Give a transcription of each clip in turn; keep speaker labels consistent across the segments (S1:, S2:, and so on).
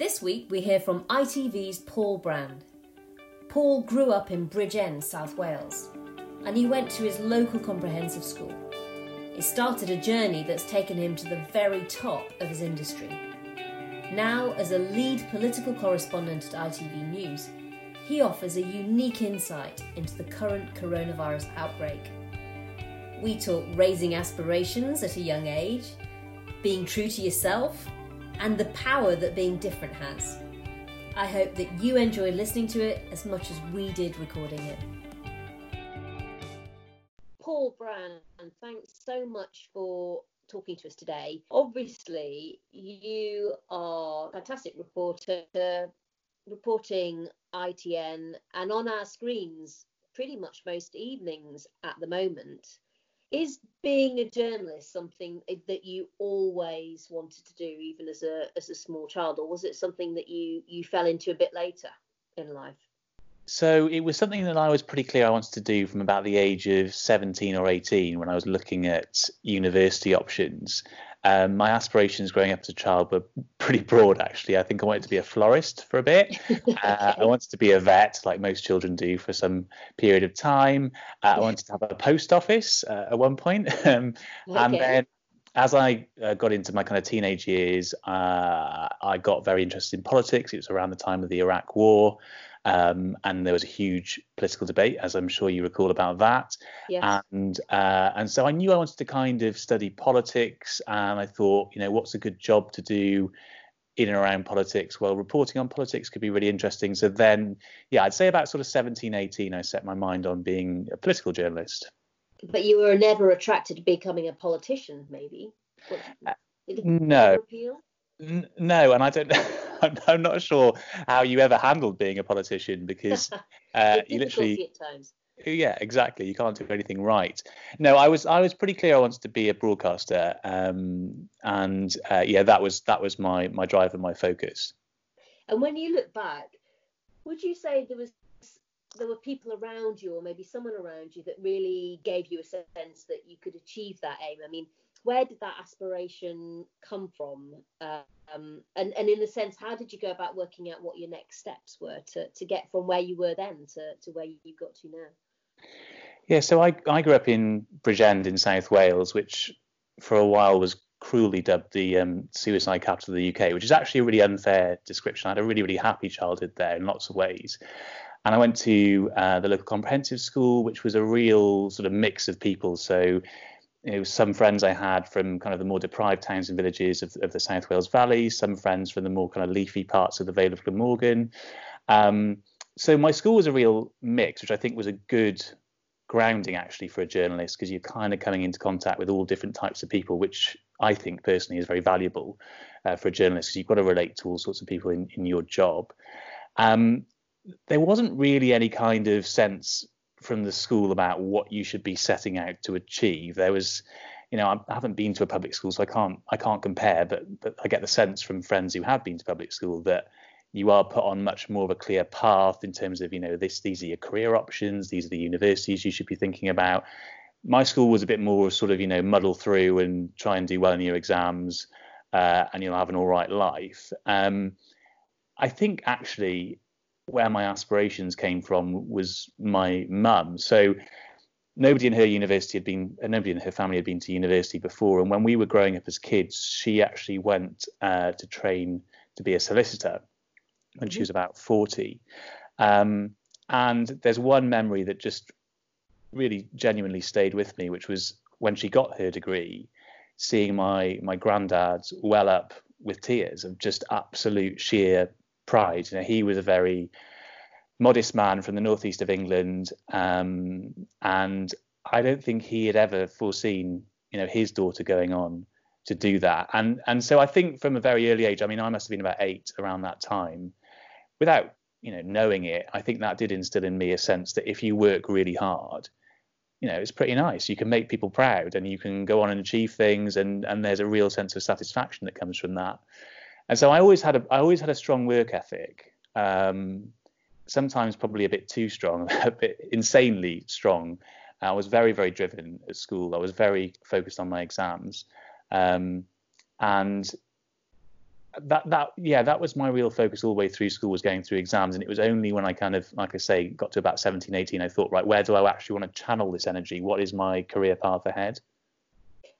S1: This week we hear from ITV's Paul Brand. Paul grew up in Bridgend, South Wales, and he went to his local comprehensive school. It started a journey that's taken him to the very top of his industry. Now, as a lead political correspondent at ITV News, he offers a unique insight into the current coronavirus outbreak. We talk raising aspirations at a young age, being true to yourself, and the power that being different has. I hope that you enjoy listening to it as much as we did recording it. Paul Brand, thanks so much for talking to us today. Obviously, you are a fantastic reporter, reporting ITN and on our screens pretty much most evenings at the moment. Is being a journalist something eh, that you always wanted to do, even as a as a small child, or was it something that you you fell into a bit later in life?
S2: So it was something that I was pretty clear I wanted to do from about the age of 17 or 18 when I was looking at university options. Um, my aspirations growing up as a child were pretty broad, actually. I think I wanted to be a florist for a bit. uh, I wanted to be a vet, like most children do, for some period of time. Uh, I wanted to have a post office uh, at one point. um, okay. And then as I uh, got into my kind of teenage years, uh, I got very interested in politics. It was around the time of the Iraq War. Um, and there was a huge political debate, as I'm sure you recall about that. Yes. And uh, and so I knew I wanted to kind of study politics, and I thought, you know, what's a good job to do in and around politics? Well, reporting on politics could be really interesting. So then, yeah, I'd say about sort of 17, 18, I set my mind on being a political journalist.
S1: But you were never attracted to becoming a politician, maybe?
S2: Uh, no. No, and I don't. I'm, I'm, not sure how you ever handled being a politician because uh, you literally. Yeah, exactly. You can't do anything right. No, I was I was pretty clear I wanted to be a broadcaster, um, and uh, yeah, that was that was my my drive and my focus.
S1: And when you look back, would you say there was there were people around you, or maybe someone around you, that really gave you a sense that you could achieve that aim? I mean, where did that aspiration come from? Um, and, and in a sense, how did you go about working out what your next steps were to, to get from where you were then to, to where you got to now?
S2: Yeah, so I, I grew up in Bridgend in South Wales, which for a while was cruelly dubbed the um, suicide capital of the UK, which is actually a really unfair description. I had a really, really happy childhood there in lots of ways. And I went to uh, the local comprehensive school, which was a real sort of mix of people. So you know, some friends I had from kind of the more deprived towns and villages of, of the South Wales Valley, some friends from the more kind of leafy parts of the Vale of Glamorgan. Um, so my school was a real mix, which I think was a good grounding actually for a journalist because you're kind of coming into contact with all different types of people, which I think personally is very valuable uh, for a journalist because you've got to relate to all sorts of people in, in your job. Um, there wasn't really any kind of sense from the school about what you should be setting out to achieve. There was, you know, I haven't been to a public school, so I can't I can't compare, but but I get the sense from friends who have been to public school that you are put on much more of a clear path in terms of, you know, this these are your career options, these are the universities you should be thinking about. My school was a bit more sort of, you know, muddle through and try and do well in your exams, uh, and you'll have an all right life. Um, I think actually where my aspirations came from was my mum. So nobody in her university had been, uh, nobody in her family had been to university before. And when we were growing up as kids, she actually went uh, to train to be a solicitor when mm-hmm. she was about 40. Um, and there's one memory that just really genuinely stayed with me, which was when she got her degree, seeing my my granddad well up with tears of just absolute sheer pride. You know, he was a very modest man from the northeast of England, um, and I don't think he had ever foreseen, you know, his daughter going on to do that. And and so I think from a very early age, I mean, I must have been about eight around that time, without you know knowing it. I think that did instill in me a sense that if you work really hard, you know, it's pretty nice. You can make people proud, and you can go on and achieve things, and and there's a real sense of satisfaction that comes from that. And so I always had a I always had a strong work ethic. Um, sometimes probably a bit too strong, a bit insanely strong. I was very very driven at school. I was very focused on my exams, um, and that that yeah that was my real focus all the way through school was going through exams and it was only when i kind of like i say got to about 17 18 i thought right where do i actually want to channel this energy what is my career path ahead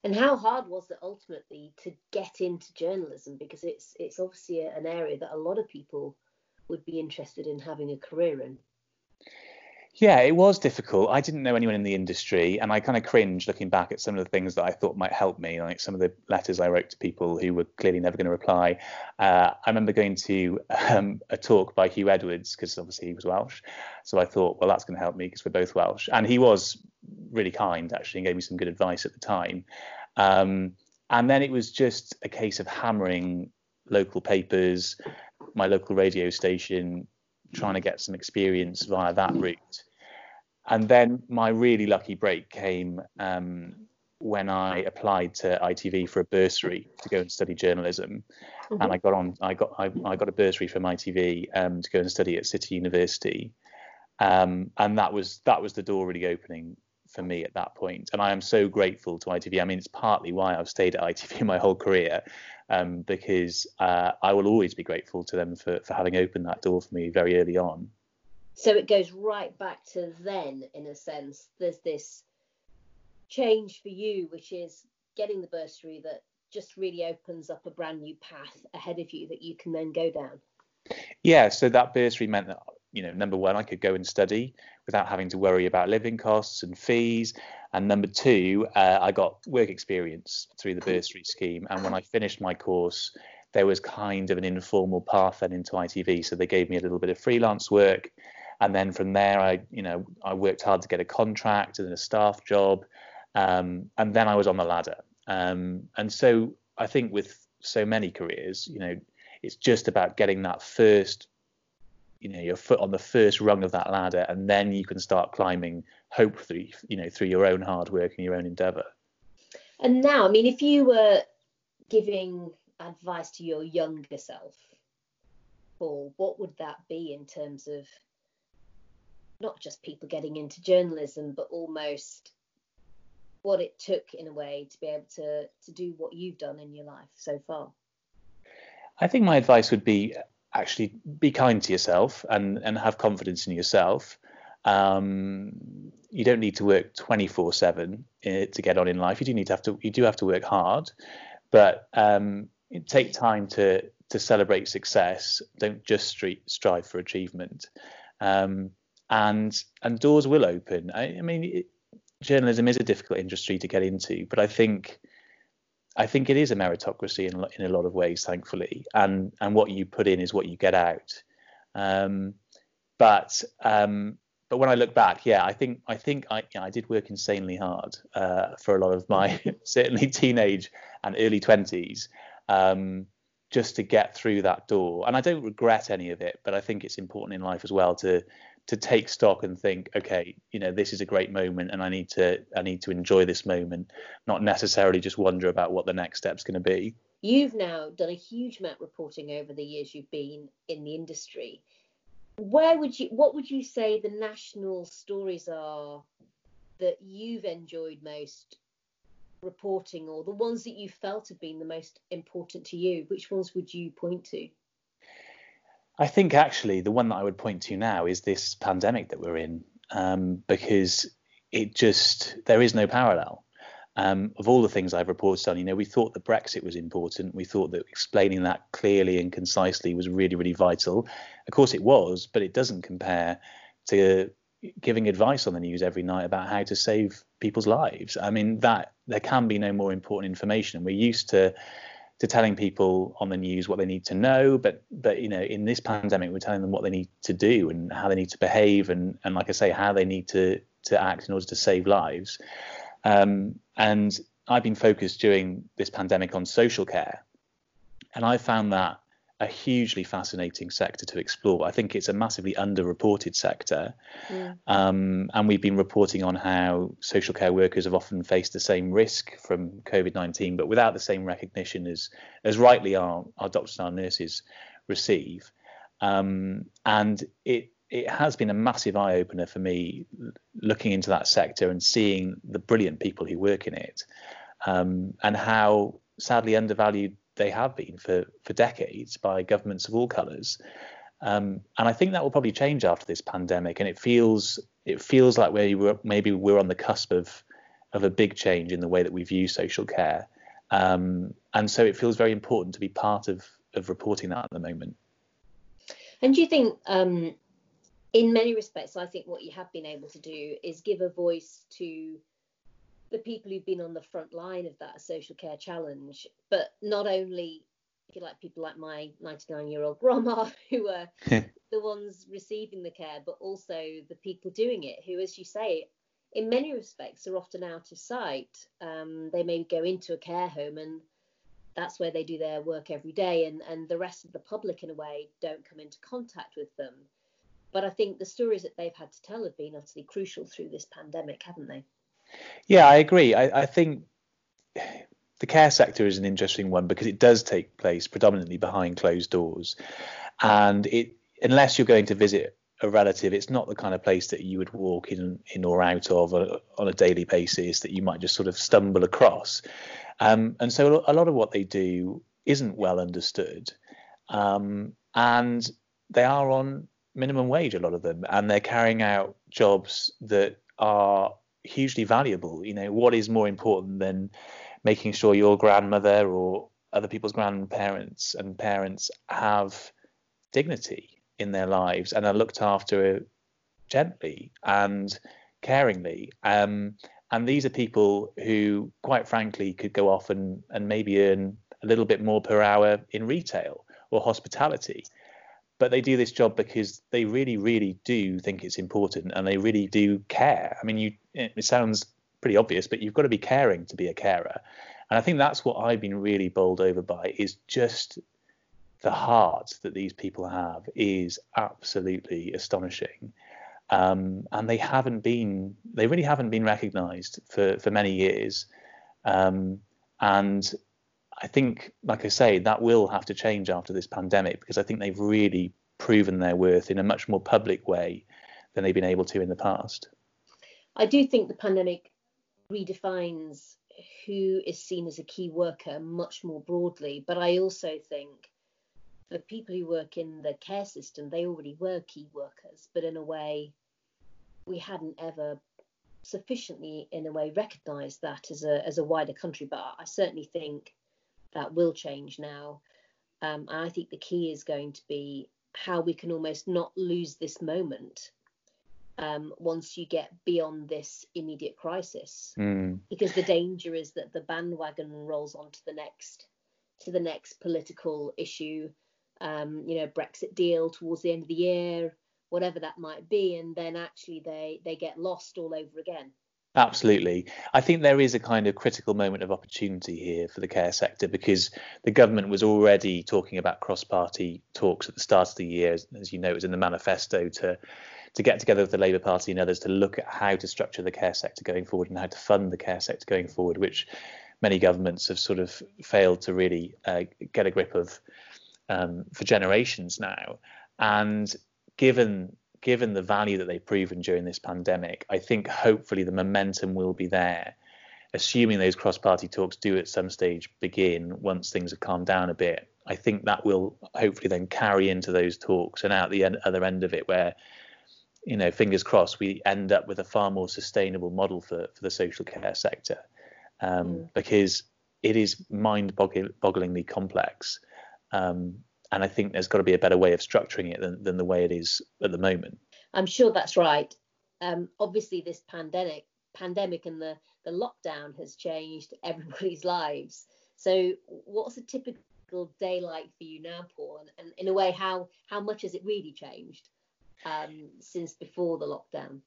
S1: and how hard was it ultimately to get into journalism because it's it's obviously an area that a lot of people would be interested in having a career in
S2: yeah, it was difficult. I didn't know anyone in the industry, and I kind of cringe looking back at some of the things that I thought might help me, like some of the letters I wrote to people who were clearly never going to reply. Uh, I remember going to um, a talk by Huw Edwards because obviously he was Welsh, so I thought, well, that's going to help me because we're both Welsh, and he was really kind actually and gave me some good advice at the time. Um, and then it was just a case of hammering local papers, my local radio station, trying to get some experience via that route. And then my really lucky break came um, when I applied to ITV for a bursary to go and study journalism, mm-hmm. and I got on. I got I, I got a bursary from ITV um, to go and study at City University, um, and that was that was the door really opening for me at that point. And I am so grateful to ITV. I mean, it's partly why I've stayed at ITV my whole career, um, because uh, I will always be grateful to them for, for having opened that door for me very early on.
S1: So it goes right back to then, in a sense. There's this change for you, which is getting the bursary that just really opens up a brand new path ahead of you that you can then go down.
S2: Yeah, so that bursary meant that you know, number one, I could go and study without having to worry about living costs and fees. And number two, uh, I got work experience through the bursary scheme. And when I finished my course, there was kind of an informal path then into ITV. So they gave me a little bit of freelance work. And then from there, I, you know, I worked hard to get a contract and a staff job. Um, and then I was on the ladder. Um, and so I think with so many careers, you know, it's just about getting that first you know your foot on the first rung of that ladder and then you can start climbing hopefully you know through your own hard work and your own endeavor.
S1: And now i mean if you were giving advice to your younger self paul what would that be in terms of not just people getting into journalism but almost what it took in a way to be able to to do what you've done in your life so far?
S2: I think my advice would be actually be kind to yourself and and have confidence in yourself. Um, you don't need to work 24 seven to get on in life. You do need to have to you do have to work hard, but um, take time to to celebrate success. Don't just strive for achievement. Um, and and doors will open. I, I mean, it, journalism is a difficult industry to get into, but I think I think it is a meritocracy in, in a lot of ways, thankfully, and and what you put in is what you get out. Um, but um, but when I look back, yeah, I think I think I you know, I did work insanely hard uh, for a lot of my certainly teenage and early twenties um, just to get through that door. And I don't regret any of it, but I think it's important in life as well to to take stock and think, okay, you know, this is a great moment, and I need to I need to enjoy this moment, not necessarily just wonder about what the next step's going to be.
S1: You've now done a huge amount reporting over the years you've been in the industry. Where would you, what would you say the national stories are that you've enjoyed most reporting, or the ones that you felt have been the most important to you? Which ones would you point to?
S2: I think actually the one that I would point to now is this pandemic that we're in, um, because it just there is no parallel. Um, of all the things I've reported on, you know, we thought that Brexit was important. We thought that explaining that clearly and concisely was really, really vital. Of course, it was, but it doesn't compare to giving advice on the news every night about how to save people's lives. I mean, that there can be no more important information. We're used to to telling people on the news what they need to know but but you know in this pandemic we're telling them what they need to do and how they need to behave and and like i say how they need to to act in order to save lives. Um, and i've been focused during this pandemic on social care. And i found that a hugely fascinating sector to explore. I think it's a massively underreported sector. Yeah. Um, and we've been reporting on how social care workers have often faced the same risk from COVID 19, but without the same recognition as, as rightly our, our doctors and our nurses receive. Um, and it, it has been a massive eye opener for me looking into that sector and seeing the brilliant people who work in it um, and how sadly undervalued they have been for for decades by governments of all colours. Um, and I think that will probably change after this pandemic. And it feels it feels like we were, maybe we're on the cusp of of a big change in the way that we view social care. Um, and so it feels very important to be part of of reporting that at the moment.
S1: And do you think, um, in many respects, I think what you have been able to do is give a voice to the people who've been on the front line of that social care challenge, but not only if you like people like my 99 year old grandma who are the ones receiving the care, but also the people doing it who, as you say, in many respects are often out of sight. Um, they may go into a care home and that's where they do their work every day, and, and the rest of the public, in a way, don't come into contact with them. But I think the stories that they've had to tell have been utterly crucial through this pandemic, haven't they?
S2: Yeah, I agree. I, I think the care sector is an interesting one because it does take place predominantly behind closed doors, and it unless you're going to visit a relative, it's not the kind of place that you would walk in in or out of a, on a daily basis that you might just sort of stumble across. Um, and so a lot of what they do isn't well understood, um, and they are on minimum wage. A lot of them, and they're carrying out jobs that are hugely valuable. You know, what is more important than making sure your grandmother or other people's grandparents and parents have dignity in their lives and are looked after gently and caringly. Um, and these are people who, quite frankly, could go off and, and maybe earn a little bit more per hour in retail or hospitality but they do this job because they really, really do think it's important and they really do care. I mean, you it sounds pretty obvious, but you've got to be caring to be a carer. And I think that's what I've been really bowled over by is just the heart that these people have is absolutely astonishing. Um, and they haven't been, they really haven't been recognised for for many years. Um, and I think, like I say, that will have to change after this pandemic because I think they've really proven their worth in a much more public way than they've been able to in the past.
S1: I do think the pandemic redefines who is seen as a key worker much more broadly, but I also think for people who work in the care system, they already were key workers, but in a way we hadn't ever sufficiently in a way recognized that as a as a wider country but I certainly think that will change now. Um, and I think the key is going to be how we can almost not lose this moment um, once you get beyond this immediate crisis.
S2: Mm.
S1: Because the danger is that the bandwagon rolls on to the next to the next political issue, um, you know, Brexit deal towards the end of the year, whatever that might be, and then actually they they get lost all over again.
S2: Absolutely. I think there is a kind of critical moment of opportunity here for the care sector because the government was already talking about cross party talks at the start of the year. As you know, it was in the manifesto to to get together with the Labour Party and others to look at how to structure the care sector going forward and how to fund the care sector going forward, which many governments have sort of failed to really uh, get a grip of um, for generations now. And given given the value that they've proven during this pandemic, I think hopefully the momentum will be there. Assuming those cross party talks do at some stage begin once things have calmed down a bit, I think that will hopefully then carry into those talks and out the end, other end of it, where, you know, fingers crossed, we end up with a far more sustainable model for, for the social care sector um, mm. because it is mind bogglingly complex. Um, and I think there's got to be a better way of structuring it than, than the way it is at the moment.
S1: I'm sure that's right. Um, obviously, this pandemic, pandemic, and the the lockdown has changed everybody's lives. So, what's a typical day like for you now, Paul? And, and in a way, how how much has it really changed um, since before the lockdown?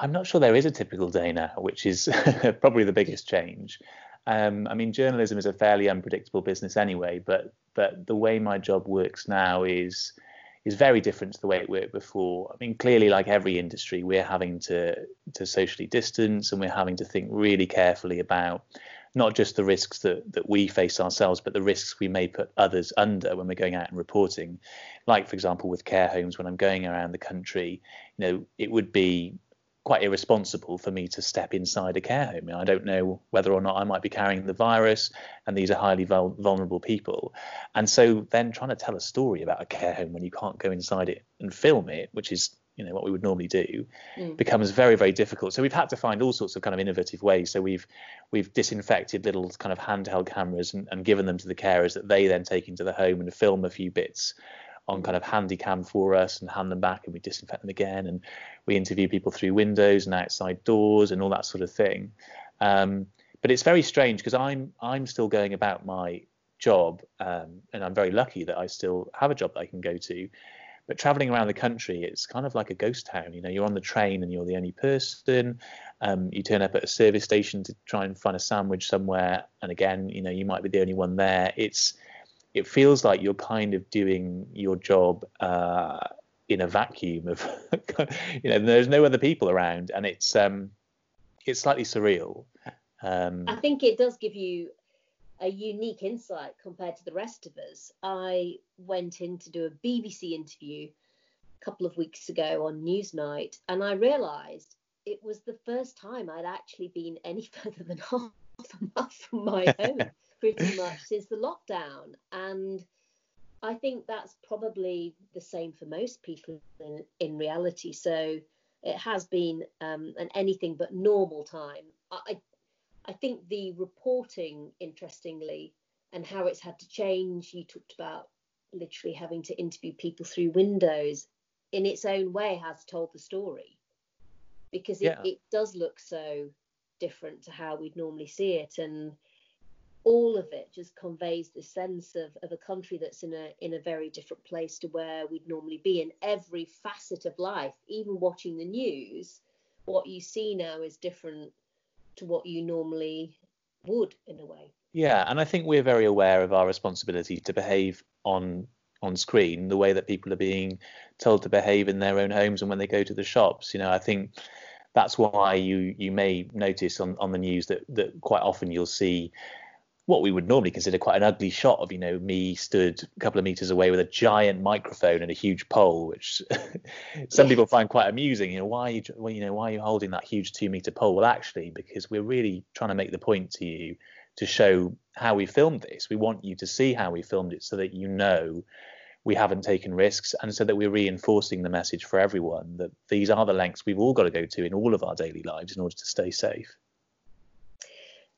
S2: I'm not sure there is a typical day now, which is probably the biggest change. Um, I mean, journalism is a fairly unpredictable business anyway, but but the way my job works now is is very different to the way it worked before. I mean, clearly, like every industry, we're having to to socially distance, and we're having to think really carefully about not just the risks that that we face ourselves, but the risks we may put others under when we're going out and reporting. Like, for example, with care homes, when I'm going around the country, you know, it would be quite irresponsible for me to step inside a care home. I don't know whether or not I might be carrying the virus, and these are highly vul- vulnerable people. And so then trying to tell a story about a care home when you can't go inside it and film it, which is you know what we would normally do mm. becomes very very difficult so we've had to find all sorts of kind of innovative ways so we've we've disinfected little kind of handheld cameras and, and given them to the carers that they then take into the home and film a few bits on kind of handy cam for us and hand them back and we disinfect them again and we interview people through windows and outside doors and all that sort of thing um, but it's very strange because i'm i'm still going about my job um, and i'm very lucky that i still have a job that i can go to but traveling around the country, it's kind of like a ghost town. You know, you're on the train and you're the only person. Um, you turn up at a service station to try and find a sandwich somewhere, and again, you know, you might be the only one there. It's it feels like you're kind of doing your job uh, in a vacuum of, you know, there's no other people around, and it's um, it's slightly surreal.
S1: Um, I think it does give you a unique insight compared to the rest of us. I went in to do a BBC interview a couple of weeks ago on Newsnight, and I realised it was the first time I'd actually been any further than half a mile from my home, pretty much since the lockdown. And I think that's probably the same for most people in, in reality. So it has been um, an anything but normal time. I, I think the reporting, interestingly, and how it's had to change, you talked about literally having to interview people through windows, in its own way has told the story because it, yeah. it does look so different to how we'd normally see it. And all of it just conveys the sense of, of a country that's in a in a very different place to where we'd normally be in every facet of life even watching the news what you see now is different to what you normally would in a way.
S2: Yeah, and I think we're very aware of our responsibility to behave on on screen the way that people are being told to behave in their own homes and when they go to the shops. You know, I think that's why you you may notice on, on the news that that quite often you'll see what we would normally consider quite an ugly shot of you know me stood a couple of meters away with a giant microphone and a huge pole which some people find quite amusing. You know why you well, you know why are you holding that huge two meter pole? Well actually because we're really trying to make the point to you to show how we filmed this. We want you to see how we filmed it so that you know we haven't taken risks and so that we're reinforcing the message for everyone that these are the lengths we've all got to go to in all of our daily lives in order to stay safe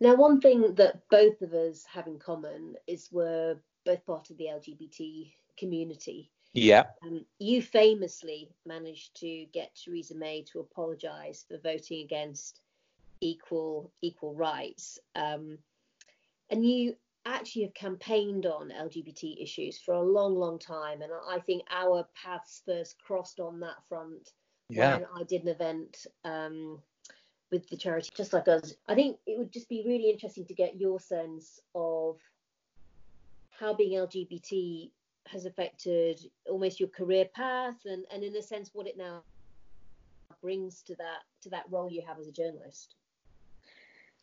S1: now, one thing that both of us have in common is we're both part of the LGBT community.
S2: Yeah.
S1: Um, you famously managed to get Theresa May to apologise for voting against equal equal rights, um, and you actually have campaigned on LGBT issues for a long, long time. And I think our paths first crossed on that front yeah. when I did an event um, with the charity just like us. I think it would just be really interesting to get your sense of how being LGBT has affected almost your career path and, and in a sense what it now brings to that to that role you have as a journalist.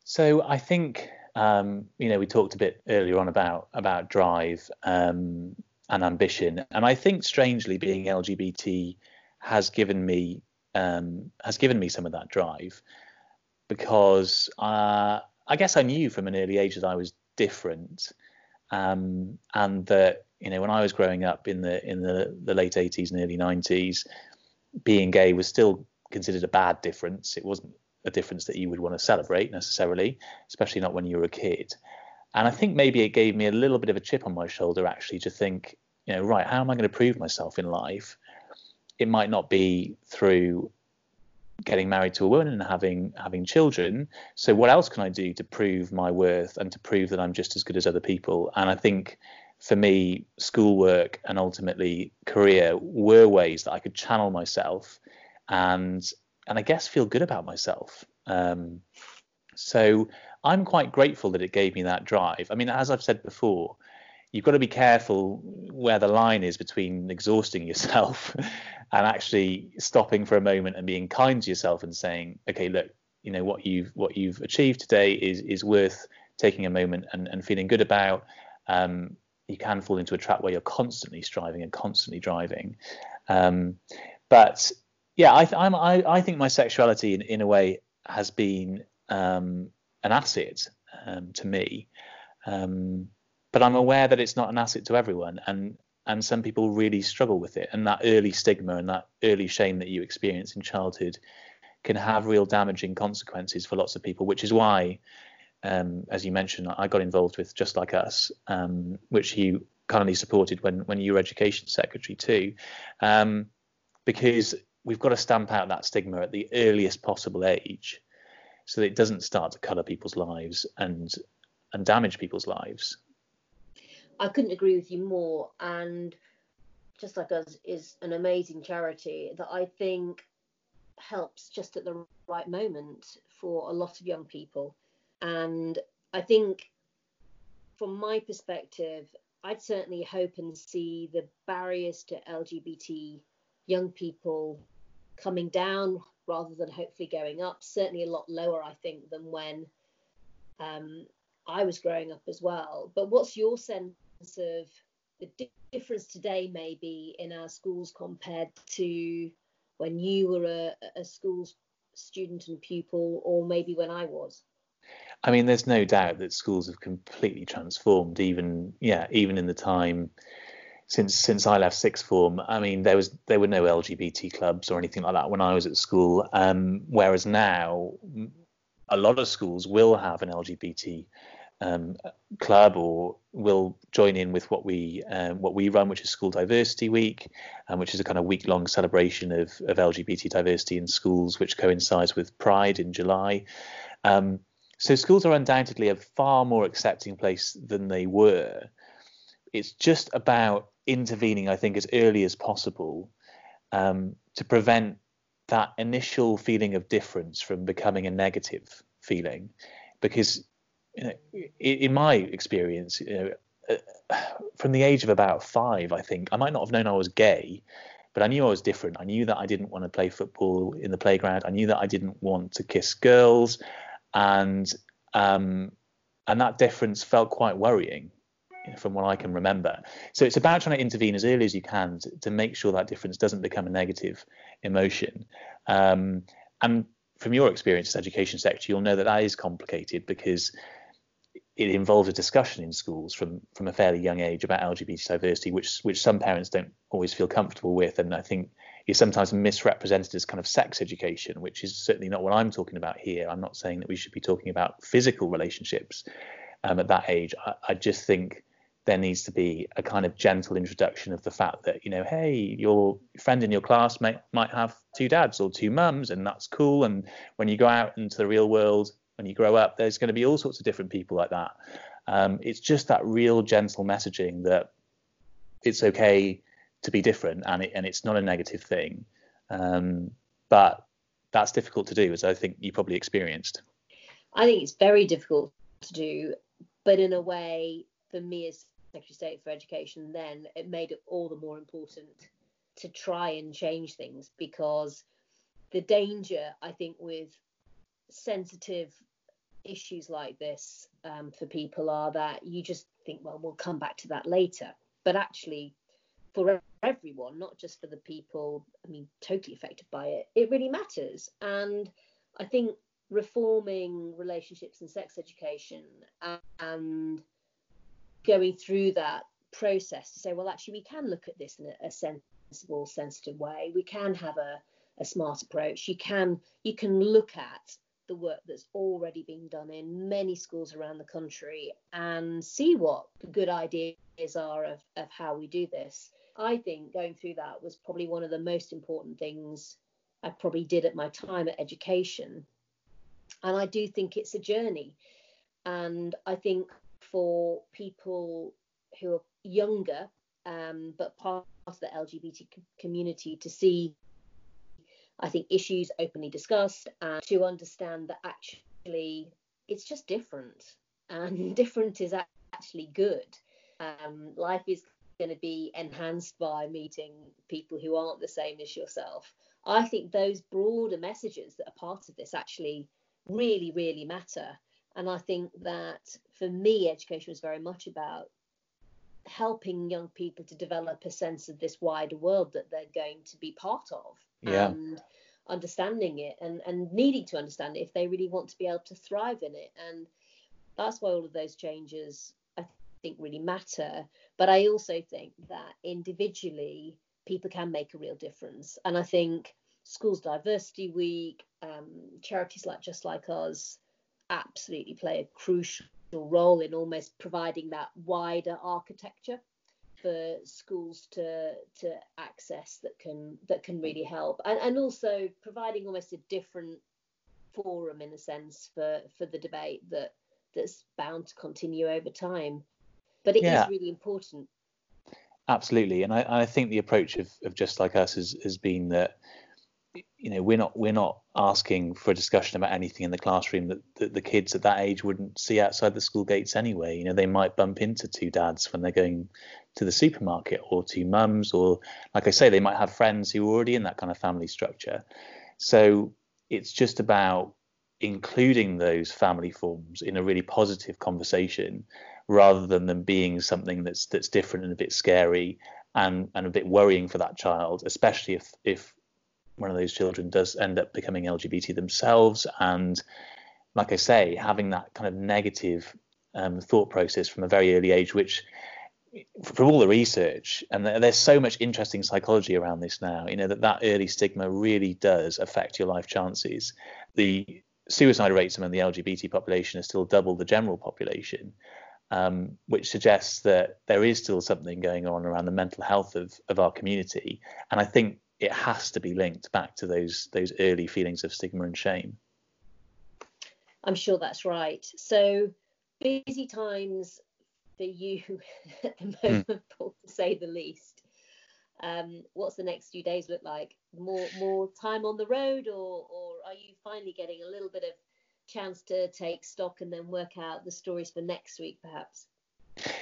S2: So I think um, you know we talked a bit earlier on about about drive um, and ambition, and I think strangely being LGBT has given me um, has given me some of that drive because uh, I guess I knew from an early age that I was different, um, and that you know when I was growing up in the in the, the late 80s and early 90s, being gay was still considered a bad difference. It wasn't a difference that you would want to celebrate necessarily, especially not when you were a kid. And I think maybe it gave me a little bit of a chip on my shoulder actually to think, you know, right, how am I going to prove myself in life? It might not be through getting married to a woman and having having children. So what else can I do to prove my worth and to prove that I'm just as good as other people? And I think for me, schoolwork and ultimately career were ways that I could channel myself and and I guess feel good about myself. Um, so I'm quite grateful that it gave me that drive. I mean, as I've said before, you've got to be careful where the line is between exhausting yourself and actually stopping for a moment and being kind to yourself and saying, okay, look, you know what you've what you've achieved today is is worth taking a moment and, and feeling good about. Um, you can fall into a trap where you're constantly striving and constantly driving. Um, but Yeah, I, I'm, I, I think my sexuality in, in a way has been um, an asset um, to me, um, but I'm aware that it's not an asset to everyone, and and some people really struggle with it, and that early stigma and that early shame that you experience in childhood can have real damaging consequences for lots of people, which is why. Um, as you mentioned, I got involved with Just Like Us, um, which you kindly supported when when you were education secretary too, um, because we've got to stamp out that stigma at the earliest possible age, so that it doesn't start to colour people's lives and and damage people's lives.
S1: I couldn't agree with you more, and just like us is an amazing charity that I think helps just at the right moment for a lot of young people. And I think from my perspective, I'd certainly hope and see the barriers to LGBT young people coming down rather than hopefully going up. Certainly a lot lower, I think, than when um, I was growing up as well. But what's your sense of the difference today, maybe in our schools compared to when you were a, a school student and pupil, or maybe when I was?
S2: I mean, there's no doubt that schools have completely transformed. Even yeah, even in the time since since I left sixth form, I mean, there was there were no LGBT clubs or anything like that when I was at school. Um, whereas now, a lot of schools will have an LGBT um, club or will join in with what we um, what we run, which is School Diversity Week, um, which is a kind of week long celebration of, of LGBT diversity in schools, which coincides with Pride in July. Um, so schools are undoubtedly a far more accepting place than they were. It's just about intervening, I think, as early as possible um, to prevent that initial feeling of difference from becoming a negative feeling. Because know, in my experience, you know, uh, from the age of about five, I think I might not have known I was gay, but I knew I was different. I knew that I didn't want to play football in the playground. I knew that I didn't want to kiss girls and um, and that difference felt quite worrying from what I can remember. So it's about trying to intervene as early as you can to, to make sure that difference doesn't become a negative emotion. Um, and from your experience as education secretary, you'll know that that is complicated because it involves a discussion in schools from from a fairly young age about LGBT diversity, which which some parents don't always feel comfortable with, and I think is sometimes misrepresented as kind of sex education, which is certainly not what I'm talking about here. I'm not saying that we should be talking about physical relationships um, at that age. I, I just think there needs to be a kind of gentle introduction of the fact that you know hey your friend in your class may, might have two dads or two mums and that's cool and when you go out into the real world when you grow up there's going to be all sorts of different people like that. Um, it's just that real gentle messaging that it's okay to be different and it, and it's not a negative thing. Um, but that's difficult to do as i think you probably experienced.
S1: I think it's very difficult to do but in a way for me as secretary of state for education then it made it all the more important to try and change things because the danger i think with sensitive issues like this um, for people are that you just think well we'll come back to that later but actually for everyone, not just for the people, I mean, totally affected by it, it really matters. And I think reforming relationships and sex education and going through that process to say, well, actually, we can look at this in a, sensible, sensitive way. We can have a, a smart approach. You can you can look at the work that's already been done in many schools around the country and see what the good ideas are of, of how we do this. I think going through that was probably one of the most important things I probably did at my time at education. And I do think it's a journey. And I think for people who are younger, um, but part of the LGBT community to see, I think, issues openly discussed and to understand that actually it's just different and different is actually good. Um, life is going to be enhanced by meeting people who aren't the same as yourself. I think those broader messages that are part of this actually really, really matter. And I think that for me, education was very much about helping young people to develop a sense of this wider world that they're going to be part of
S2: yeah.
S1: and understanding it and, and needing to understand it if they really want to be able to thrive in it. And that's why all of those changes I think really matter. But I also think that individually people can make a real difference. And I think Schools Diversity Week, um, charities like Just Like Us absolutely play a crucial role in almost providing that wider architecture for schools to to access that can that can really help. And, and also providing almost a different forum in a sense for for the debate that that's bound to continue over time. But it yeah. is really important.
S2: Absolutely. And I, I think the approach of, of just like us has, has been that you know we're not we're not asking for a discussion about anything in the classroom that, that, the kids at that age wouldn't see outside the school gates anyway. You know they might bump into two dads when they're going to the supermarket or two mums or like i say they might have friends who are already in that kind of family structure. So it's just about including those family forms in a really positive conversation rather than them being something that's that's different and a bit scary and and a bit worrying for that child especially if if one of those children does end up becoming LGBT themselves. And like I say, having that kind of negative um, thought process from a very early age, which from all the research, and there's so much interesting psychology around this now, you know, that that early stigma really does affect your life chances. The suicide rates among the LGBT population are still double the general population. Um, which suggests that there is still something going on around the mental health of, of our community. And I think it has to be linked back to those those early feelings of stigma and shame.
S1: I'm sure that's right. So busy times for you at the hmm. moment, mm. Paul, to say the least. Um, what's the next few days look like? More more time on the road, or or are you finally getting a little bit of chance to take stock and then work out the stories for next week, perhaps?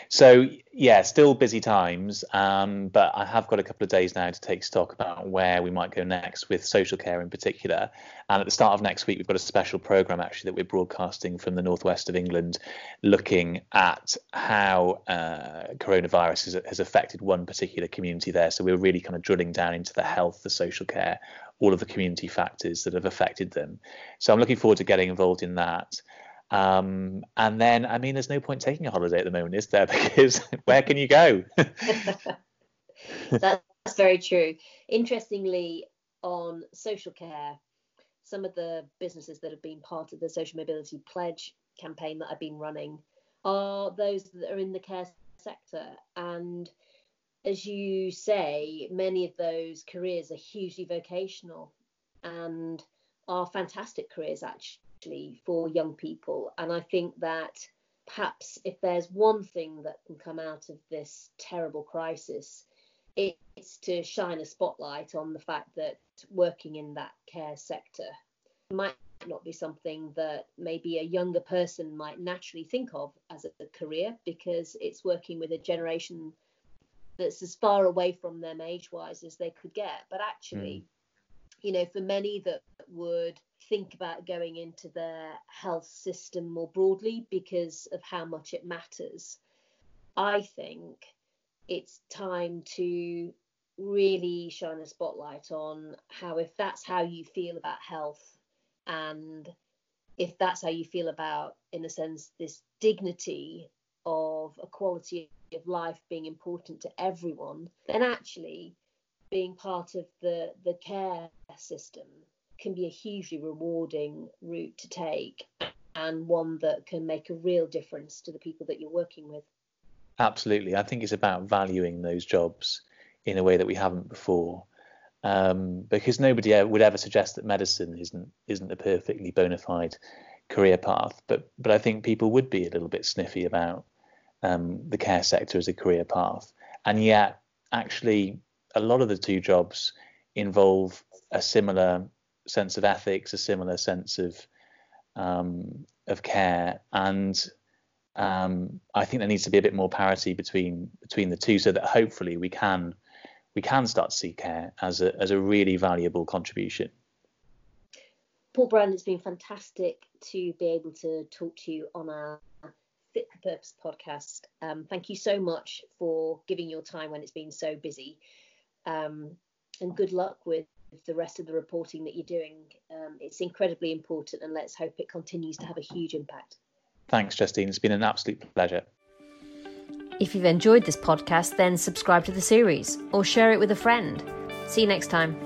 S2: So yeah, still busy times, um, but I have got a couple of days now to take stock about where we might go next with social care in particular. And at the start of next week, we've got a special program actually that we're broadcasting from the northwest of England, looking at how uh, coronavirus has, has affected one particular community there. So we're really kind of drilling down into the health, the social care, all of the community factors that have affected them. So I'm looking forward to getting involved in that. Um, and then, I mean, there's no point taking a holiday at the moment, is there? Because where can you go?
S1: That's very true. Interestingly, on social care, some of the businesses that have been part of the Social Mobility Pledge campaign that I've been running are those that are in the care sector. And as you say, many of those careers are hugely vocational and are fantastic careers, actually for young people. And I think that perhaps if there's one thing that can come out of this terrible crisis, it's to shine a spotlight on the fact that working in that care sector might not be something that maybe a younger person might naturally think of as a career because it's working with a generation that's as far away from them age wise as they could get. But actually, mm. You know, for many that would think about going into their health system more broadly because of how much it matters. I think it's time to really shine a spotlight on how, if that's how you feel about health, and if that's how you feel about, in a sense, this dignity of a quality of life being important to everyone, then actually being part of the, the care system can be a hugely rewarding route to take and one that can make a real difference to the people that you're working with.
S2: Absolutely. I think it's about valuing those jobs in a way that we haven't before. Um, because nobody would ever suggest that medicine isn't isn't a perfectly bona fide career path, but but I think people would be a little bit sniffy about um, the care sector as a career path, and yet actually a lot of the two jobs involve a similar sense of ethics, a similar sense of um, of care, and um, I think there needs to be a bit more parity between between the two, so that hopefully we can we can start to see care as a as a really valuable contribution.
S1: Paul Brand, it's been fantastic to be able to talk to you on our Fit for Purpose podcast. Um, thank you so much for giving your time when it's been so busy, um, and good luck with the rest of the reporting that you're doing. Um, it's incredibly important, and let's hope it continues to have a huge impact.
S2: Thanks, Justine. It's been an absolute pleasure.
S1: If you've enjoyed this podcast, then subscribe to the series or share it with a friend. See you next time.